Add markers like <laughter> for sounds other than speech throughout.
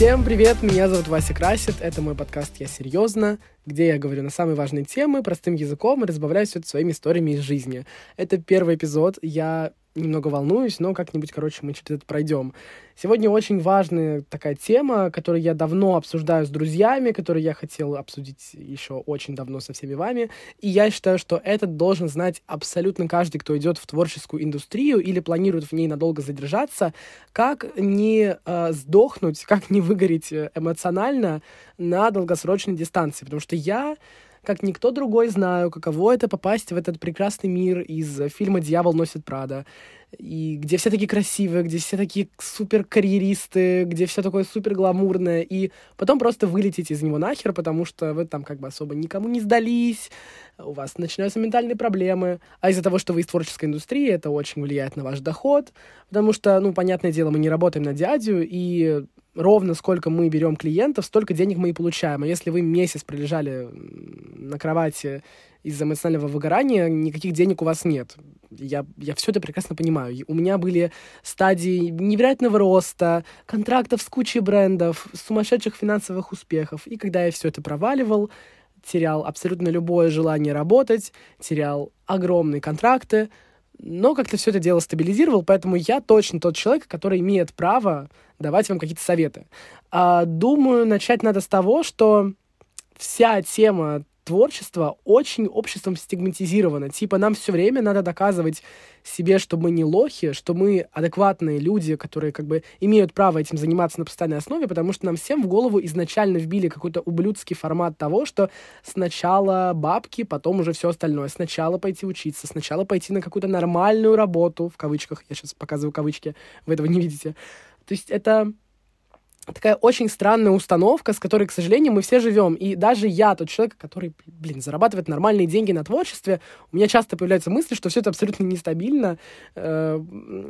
Всем привет, меня зовут Вася Красит, это мой подкаст «Я серьезно», где я говорю на самые важные темы простым языком и разбавляю все это своими историями из жизни. Это первый эпизод, я немного волнуюсь, но как-нибудь, короче, мы через это пройдем. Сегодня очень важная такая тема, которую я давно обсуждаю с друзьями, которую я хотел обсудить еще очень давно со всеми вами. И я считаю, что это должен знать абсолютно каждый, кто идет в творческую индустрию или планирует в ней надолго задержаться, как не э, сдохнуть, как не выгореть э, эмоционально на долгосрочной дистанции. Потому что я как никто другой знаю, каково это попасть в этот прекрасный мир из фильма «Дьявол носит Прада», и где все такие красивые, где все такие супер карьеристы, где все такое супер гламурное, и потом просто вылететь из него нахер, потому что вы там как бы особо никому не сдались, у вас начинаются ментальные проблемы, а из-за того, что вы из творческой индустрии, это очень влияет на ваш доход, потому что, ну, понятное дело, мы не работаем на дядю, и ровно сколько мы берем клиентов, столько денег мы и получаем. А если вы месяц пролежали на кровати из-за эмоционального выгорания, никаких денег у вас нет. Я, я все это прекрасно понимаю. У меня были стадии невероятного роста, контрактов с кучей брендов, сумасшедших финансовых успехов. И когда я все это проваливал, терял абсолютно любое желание работать, терял огромные контракты, но как-то все это дело стабилизировал, поэтому я точно тот человек, который имеет право давать вам какие-то советы. А, думаю, начать надо с того, что вся тема творчества очень обществом стигматизирована. Типа нам все время надо доказывать себе, что мы не лохи, что мы адекватные люди, которые как бы имеют право этим заниматься на постоянной основе, потому что нам всем в голову изначально вбили какой-то ублюдский формат того, что сначала бабки, потом уже все остальное. Сначала пойти учиться, сначала пойти на какую-то нормальную работу, в кавычках, я сейчас показываю кавычки, вы этого не видите. То есть это такая очень странная установка, с которой, к сожалению, мы все живем. И даже я, тот человек, который, блин, зарабатывает нормальные деньги на творчестве, у меня часто появляются мысли, что все это абсолютно нестабильно, э,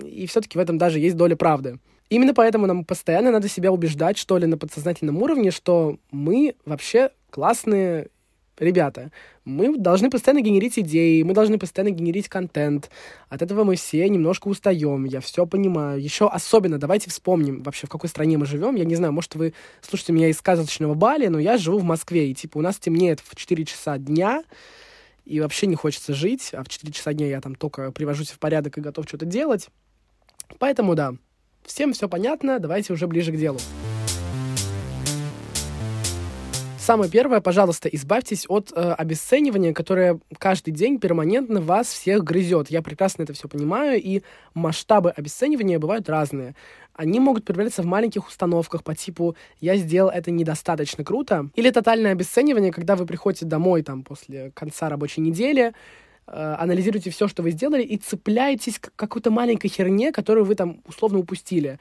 и все-таки в этом даже есть доля правды. Именно поэтому нам постоянно надо себя убеждать, что ли, на подсознательном уровне, что мы вообще классные ребята, мы должны постоянно генерить идеи, мы должны постоянно генерить контент. От этого мы все немножко устаем, я все понимаю. Еще особенно давайте вспомним вообще, в какой стране мы живем. Я не знаю, может, вы слушаете меня из сказочного Бали, но я живу в Москве, и типа у нас темнеет в 4 часа дня, и вообще не хочется жить, а в 4 часа дня я там только привожусь в порядок и готов что-то делать. Поэтому да, всем все понятно, давайте уже ближе к делу. Самое первое, пожалуйста, избавьтесь от э, обесценивания, которое каждый день перманентно вас всех грызет. Я прекрасно это все понимаю, и масштабы обесценивания бывают разные. Они могут проявляться в маленьких установках по типу «я сделал это недостаточно круто», или тотальное обесценивание, когда вы приходите домой там после конца рабочей недели, э, анализируете все, что вы сделали, и цепляетесь к какой-то маленькой херне, которую вы там условно упустили.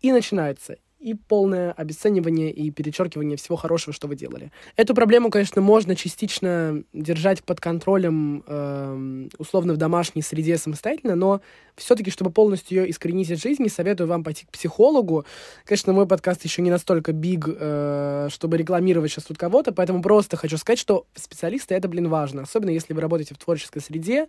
И начинается и полное обесценивание и перечеркивание всего хорошего, что вы делали. Эту проблему, конечно, можно частично держать под контролем э, условно в домашней среде самостоятельно, но все-таки, чтобы полностью ее искоренить из жизни, советую вам пойти к психологу. Конечно, мой подкаст еще не настолько биг, э, чтобы рекламировать сейчас тут кого-то, поэтому просто хочу сказать, что специалисты это, блин, важно, особенно если вы работаете в творческой среде,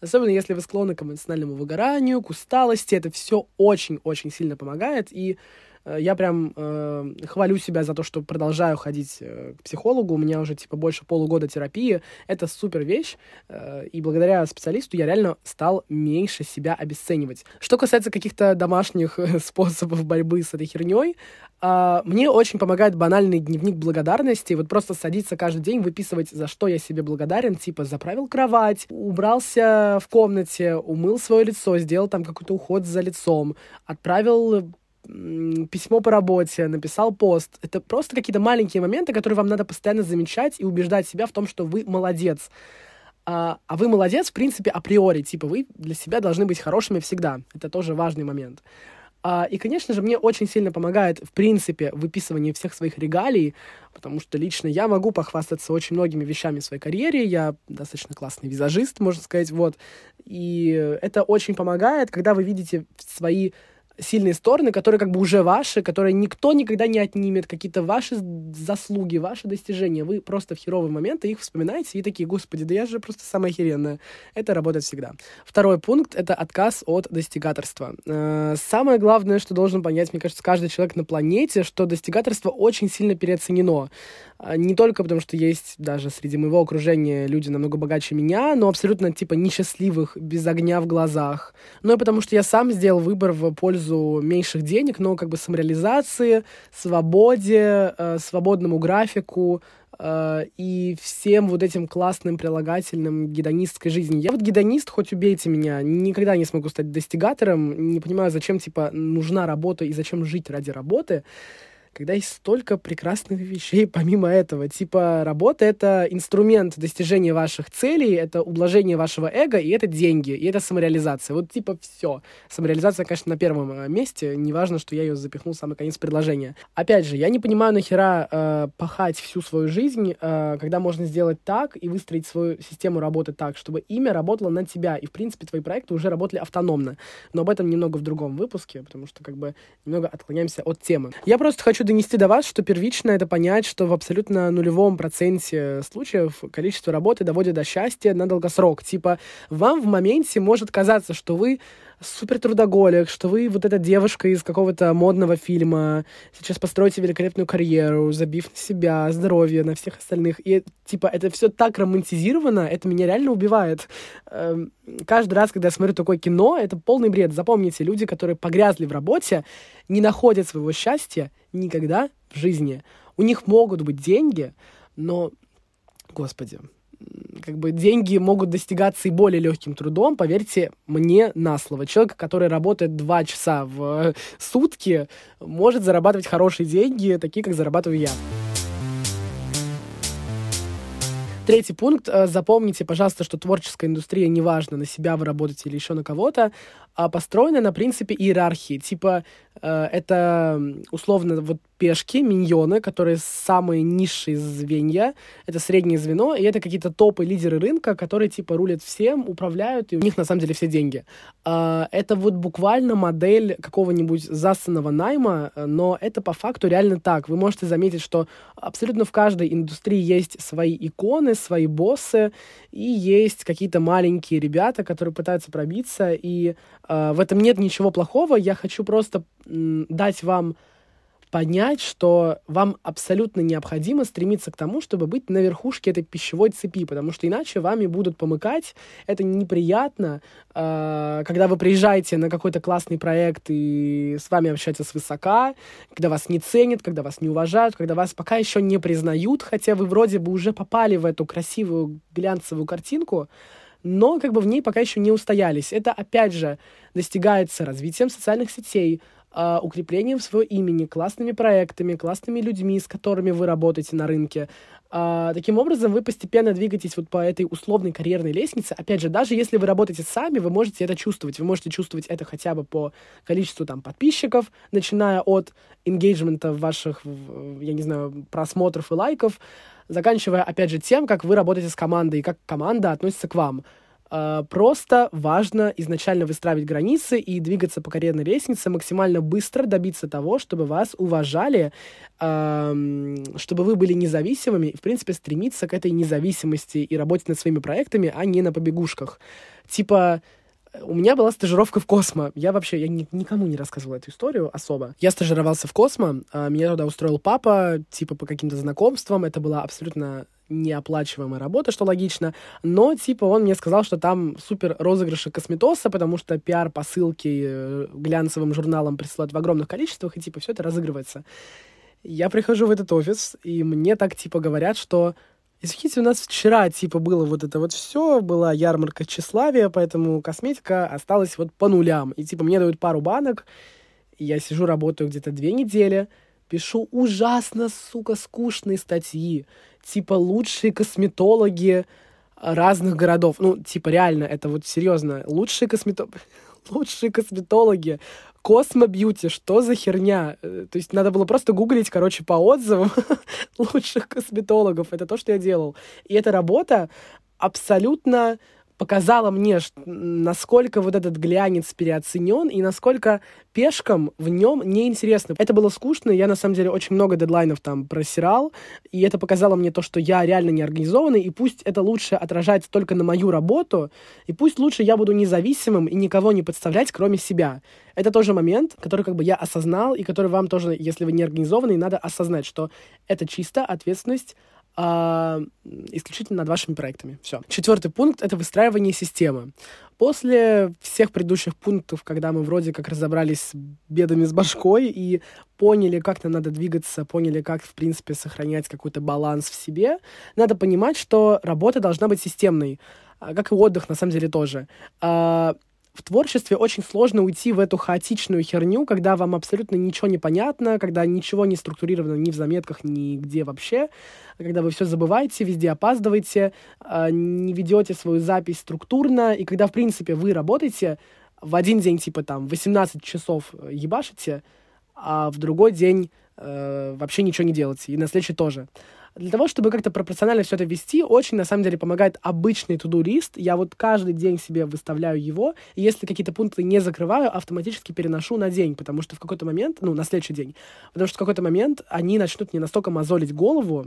Особенно если вы склонны к эмоциональному выгоранию, к усталости, это все очень-очень сильно помогает. И я прям э, хвалю себя за то, что продолжаю ходить э, к психологу. У меня уже типа больше полугода терапии. Это супер вещь. Э, и благодаря специалисту я реально стал меньше себя обесценивать. Что касается каких-то домашних э, <laughs> способов борьбы с этой херней, э, мне очень помогает банальный дневник благодарности. Вот просто садиться каждый день, выписывать, за что я себе благодарен. Типа заправил кровать, убрался в комнате, умыл свое лицо, сделал там какой-то уход за лицом, отправил письмо по работе, написал пост. Это просто какие-то маленькие моменты, которые вам надо постоянно замечать и убеждать себя в том, что вы молодец. А, а вы молодец, в принципе, априори. Типа, вы для себя должны быть хорошими всегда. Это тоже важный момент. А, и, конечно же, мне очень сильно помогает, в принципе, выписывание всех своих регалий, потому что лично я могу похвастаться очень многими вещами в своей карьере. Я достаточно классный визажист, можно сказать, вот. И это очень помогает, когда вы видите свои сильные стороны, которые как бы уже ваши, которые никто никогда не отнимет, какие-то ваши заслуги, ваши достижения. Вы просто в херовый момент их вспоминаете и такие, господи, да я же просто самая охеренная. Это работает всегда. Второй пункт — это отказ от достигаторства. Э, самое главное, что должен понять, мне кажется, каждый человек на планете, что достигаторство очень сильно переоценено. А, не только потому, что есть даже среди моего окружения люди намного богаче меня, но абсолютно типа несчастливых, без огня в глазах. Но и потому, что я сам сделал выбор в пользу меньших денег, но как бы самореализации, свободе, э, свободному графику, э, и всем вот этим классным прилагательным гедонистской жизни. Я вот гедонист, хоть убейте меня, никогда не смогу стать достигатором, не понимаю, зачем, типа, нужна работа и зачем жить ради работы когда есть столько прекрасных вещей помимо этого. Типа работа — это инструмент достижения ваших целей, это ублажение вашего эго, и это деньги, и это самореализация. Вот типа все. Самореализация, конечно, на первом э, месте. Неважно, что я ее запихнул в самый конец предложения. Опять же, я не понимаю, нахера э, пахать всю свою жизнь, э, когда можно сделать так и выстроить свою систему работы так, чтобы имя работало на тебя, и, в принципе, твои проекты уже работали автономно. Но об этом немного в другом выпуске, потому что, как бы, немного отклоняемся от темы. Я просто хочу донести до вас, что первично это понять, что в абсолютно нулевом проценте случаев количество работы доводит до счастья на долгосрок. Типа, вам в моменте может казаться, что вы супер трудоголик, что вы вот эта девушка из какого-то модного фильма, сейчас построите великолепную карьеру, забив на себя, здоровье, на всех остальных. И, типа, это все так романтизировано, это меня реально убивает. Эм, каждый раз, когда я смотрю такое кино, это полный бред. Запомните, люди, которые погрязли в работе, не находят своего счастья никогда в жизни. У них могут быть деньги, но, господи, как бы деньги могут достигаться и более легким трудом, поверьте мне на слово. Человек, который работает два часа в сутки, может зарабатывать хорошие деньги, такие, как зарабатываю я. Третий пункт. Э, запомните, пожалуйста, что творческая индустрия, неважно, на себя вы работаете или еще на кого-то, а построена на принципе иерархии. Типа, э, это условно вот пешки, миньоны, которые самые низшие звенья, это среднее звено, и это какие-то топы, лидеры рынка, которые типа рулят всем, управляют, и у них на самом деле все деньги. Э, это вот буквально модель какого-нибудь засанного найма, но это по факту реально так. Вы можете заметить, что абсолютно в каждой индустрии есть свои иконы, свои боссы, и есть какие-то маленькие ребята, которые пытаются пробиться, и э, в этом нет ничего плохого. Я хочу просто дать вам понять, что вам абсолютно необходимо стремиться к тому, чтобы быть на верхушке этой пищевой цепи, потому что иначе вами будут помыкать. Это неприятно, э, когда вы приезжаете на какой-то классный проект и с вами общаются свысока, когда вас не ценят, когда вас не уважают, когда вас пока еще не признают, хотя вы вроде бы уже попали в эту красивую глянцевую картинку, но как бы в ней пока еще не устоялись. Это, опять же, достигается развитием социальных сетей, э, укреплением своего имени, классными проектами, классными людьми, с которыми вы работаете на рынке. Э, таким образом, вы постепенно двигаетесь вот по этой условной карьерной лестнице. Опять же, даже если вы работаете сами, вы можете это чувствовать. Вы можете чувствовать это хотя бы по количеству там подписчиков, начиная от engagement ваших, я не знаю, просмотров и лайков, заканчивая, опять же, тем, как вы работаете с командой и как команда относится к вам. А, просто важно изначально выстраивать границы и двигаться по карьерной лестнице максимально быстро, добиться того, чтобы вас уважали, чтобы вы были независимыми и, в принципе, стремиться к этой независимости и работе над своими проектами, а не на побегушках. Типа, у меня была стажировка в Космо. Я вообще, я ни, никому не рассказывала эту историю особо. Я стажировался в Космо, а меня туда устроил папа, типа по каким-то знакомствам. Это была абсолютно неоплачиваемая работа, что логично, но, типа, он мне сказал, что там супер розыгрыши косметоса, потому что пиар-посылки э, глянцевым журналам присылают в огромных количествах, и, типа, все это разыгрывается. Я прихожу в этот офис, и мне так, типа, говорят, что Извините, у нас вчера, типа, было вот это вот все, была ярмарка тщеславия, поэтому косметика осталась вот по нулям. И, типа, мне дают пару банок, я сижу, работаю где-то две недели, пишу ужасно, сука, скучные статьи, типа, лучшие косметологи разных городов. Ну, типа, реально, это вот серьезно, лучшие косметологи <laughs> лучшие косметологи Космо Бьюти, что за херня? Э, то есть надо было просто гуглить, короче, по отзывам <laughs> лучших косметологов. Это то, что я делал. И эта работа абсолютно показала мне, насколько вот этот глянец переоценен и насколько пешкам в нем неинтересно. Это было скучно, я на самом деле очень много дедлайнов там просирал, и это показало мне то, что я реально не организованный, и пусть это лучше отражается только на мою работу, и пусть лучше я буду независимым и никого не подставлять, кроме себя. Это тоже момент, который как бы я осознал, и который вам тоже, если вы не организованный, надо осознать, что это чисто ответственность а, исключительно над вашими проектами. Все. Четвертый пункт — это выстраивание системы. После всех предыдущих пунктов, когда мы вроде как разобрались с бедами с башкой и поняли, как нам надо двигаться, поняли, как, в принципе, сохранять какой-то баланс в себе, надо понимать, что работа должна быть системной, а, как и отдых, на самом деле, тоже. В творчестве очень сложно уйти в эту хаотичную херню, когда вам абсолютно ничего не понятно, когда ничего не структурировано ни в заметках, ни где вообще, когда вы все забываете, везде опаздываете, а, не ведете свою запись структурно, и когда, в принципе, вы работаете в один день, типа там, 18 часов ебашите, а в другой день э, вообще ничего не делаете, и на следующий тоже. Для того, чтобы как-то пропорционально все это вести, очень, на самом деле, помогает обычный туду-лист. Я вот каждый день себе выставляю его, и если какие-то пункты не закрываю, автоматически переношу на день, потому что в какой-то момент, ну, на следующий день, потому что в какой-то момент они начнут не настолько мозолить голову,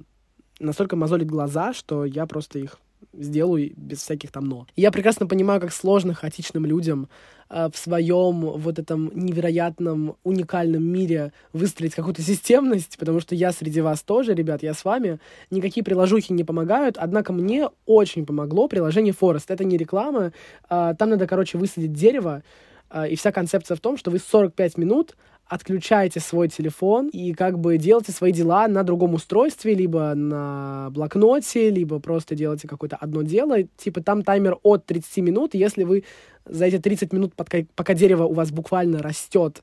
настолько мозолить глаза, что я просто их сделаю без всяких там «но». Я прекрасно понимаю, как сложно хаотичным людям э, в своем вот этом невероятном, уникальном мире выстроить какую-то системность, потому что я среди вас тоже, ребят, я с вами. Никакие приложухи не помогают, однако мне очень помогло приложение Forest. Это не реклама, э, там надо, короче, высадить дерево, э, и вся концепция в том, что вы 45 минут отключаете свой телефон и как бы делаете свои дела на другом устройстве, либо на блокноте, либо просто делаете какое-то одно дело. Типа там таймер от 30 минут, если вы за эти 30 минут, пока дерево у вас буквально растет,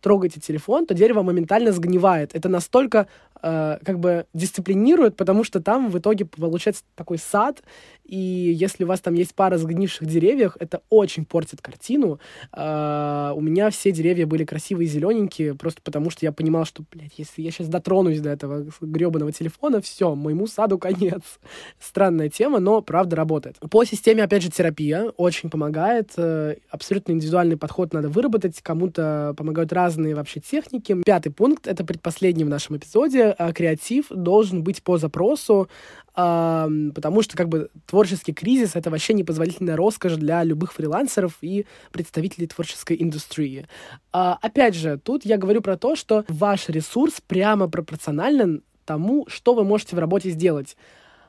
трогаете телефон, то дерево моментально сгнивает. Это настолько э, как бы дисциплинирует, потому что там в итоге получается такой сад, и если у вас там есть пара сгнивших деревьев, это очень портит картину. Э, у меня все деревья были красивые, зелененькие, просто потому что я понимал, что, блядь, если я сейчас дотронусь до этого гребаного телефона, все, моему саду конец. <laughs> Странная тема, но правда работает. По системе, опять же, терапия очень помогает. Э, абсолютно индивидуальный подход надо выработать. Кому-то помогают разные вообще техники. Пятый пункт — это предпоследний в нашем эпизоде. А креатив должен быть по запросу, потому что как бы творческий кризис — это вообще непозволительная роскошь для любых фрилансеров и представителей творческой индустрии. А, опять же, тут я говорю про то, что ваш ресурс прямо пропорционален тому, что вы можете в работе сделать.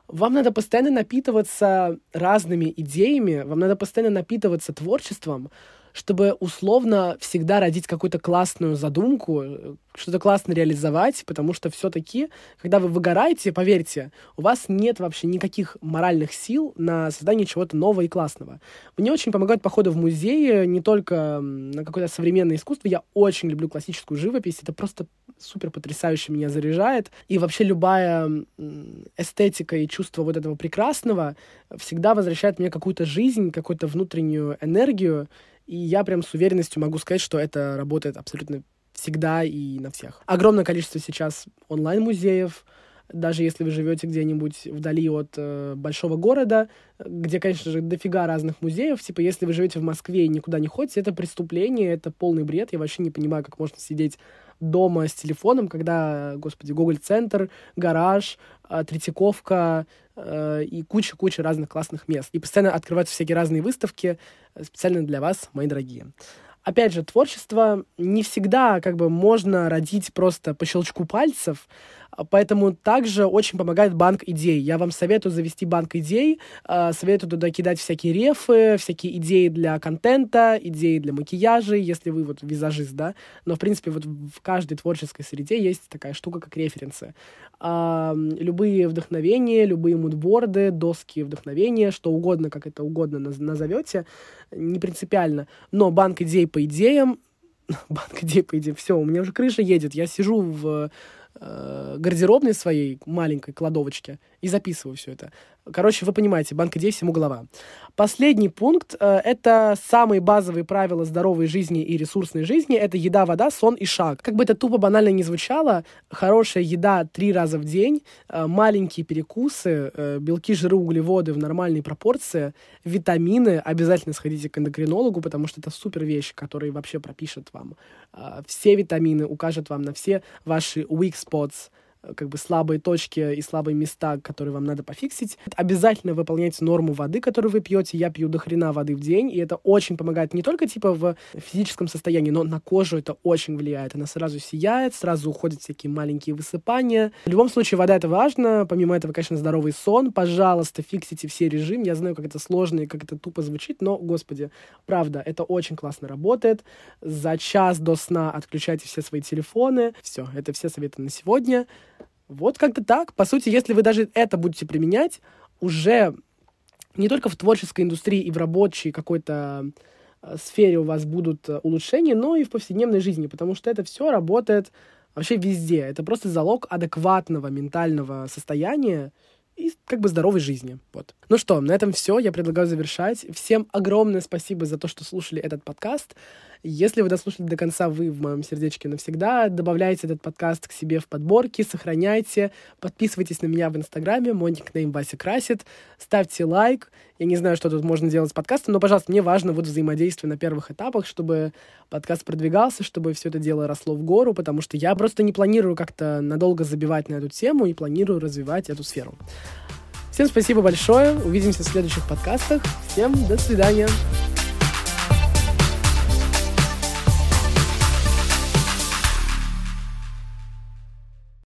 Вам надо постоянно напитываться разными идеями, вам надо постоянно напитываться творчеством, чтобы условно всегда родить какую-то классную задумку, что-то классно реализовать, потому что все-таки, когда вы выгораете, поверьте, у вас нет вообще никаких моральных сил на создание чего-то нового и классного. Мне очень помогают походы в музеи, не только на какое-то современное искусство. Я очень люблю классическую живопись. Это просто супер потрясающе меня заряжает. И вообще любая эстетика и чувство вот этого прекрасного всегда возвращает мне какую-то жизнь, какую-то внутреннюю энергию. И я прям с уверенностью могу сказать, что это работает абсолютно всегда и на всех. Огромное количество сейчас онлайн-музеев, даже если вы живете где-нибудь вдали от э, большого города, где, конечно же, дофига разных музеев. Типа, если вы живете в Москве и никуда не ходите, это преступление, это полный бред. Я вообще не понимаю, как можно сидеть дома с телефоном, когда, господи, Гоголь-центр, гараж, э, Третьяковка э, и куча-куча разных классных мест. И постоянно открываются всякие разные выставки э, специально для вас, мои дорогие. Опять же, творчество не всегда как бы можно родить просто по щелчку пальцев, поэтому также очень помогает банк идей. Я вам советую завести банк идей, а, советую туда кидать всякие рефы, всякие идеи для контента, идеи для макияжа, если вы вот визажист, да. Но, в принципе, вот в каждой творческой среде есть такая штука, как референсы. А, любые вдохновения, любые мудборды, доски вдохновения, что угодно, как это угодно назовете, не принципиально. Но банк идей по идеям <laughs> банк идей по идеям. Все, у меня уже крыша едет. Я сижу в э, гардеробной своей маленькой кладовочке и записываю все это. Короче, вы понимаете, банк идей всему голова. Последний пункт э, это самые базовые правила здоровой жизни и ресурсной жизни. Это еда, вода, сон и шаг. Как бы это тупо банально не звучало, хорошая еда три раза в день, э, маленькие перекусы, э, белки, жиры, углеводы в нормальной пропорции, витамины. Обязательно сходите к эндокринологу, потому что это супер вещь, который вообще пропишет вам э, все витамины, укажет вам на все ваши weak spots, как бы слабые точки и слабые места, которые вам надо пофиксить. Обязательно выполняйте норму воды, которую вы пьете. Я пью до хрена воды в день, и это очень помогает не только типа в физическом состоянии, но на кожу это очень влияет. Она сразу сияет, сразу уходят всякие маленькие высыпания. В любом случае, вода это важно. Помимо этого, конечно, здоровый сон. Пожалуйста, фиксите все режимы. Я знаю, как это сложно и как это тупо звучит, но, господи, правда, это очень классно работает. За час до сна отключайте все свои телефоны. Все, это все советы на сегодня. Вот как-то так. По сути, если вы даже это будете применять, уже не только в творческой индустрии и в рабочей какой-то э, сфере у вас будут э, улучшения, но и в повседневной жизни, потому что это все работает вообще везде. Это просто залог адекватного ментального состояния и как бы здоровой жизни. Вот. Ну что, на этом все. Я предлагаю завершать. Всем огромное спасибо за то, что слушали этот подкаст. Если вы дослушали до конца, вы в моем сердечке навсегда. Добавляйте этот подкаст к себе в подборки, сохраняйте, подписывайтесь на меня в Инстаграме, мой никнейм Вася Красит, ставьте лайк. Я не знаю, что тут можно делать с подкастом, но, пожалуйста, мне важно вот взаимодействие на первых этапах, чтобы подкаст продвигался, чтобы все это дело росло в гору, потому что я просто не планирую как-то надолго забивать на эту тему и планирую развивать эту сферу. Всем спасибо большое. Увидимся в следующих подкастах. Всем до свидания.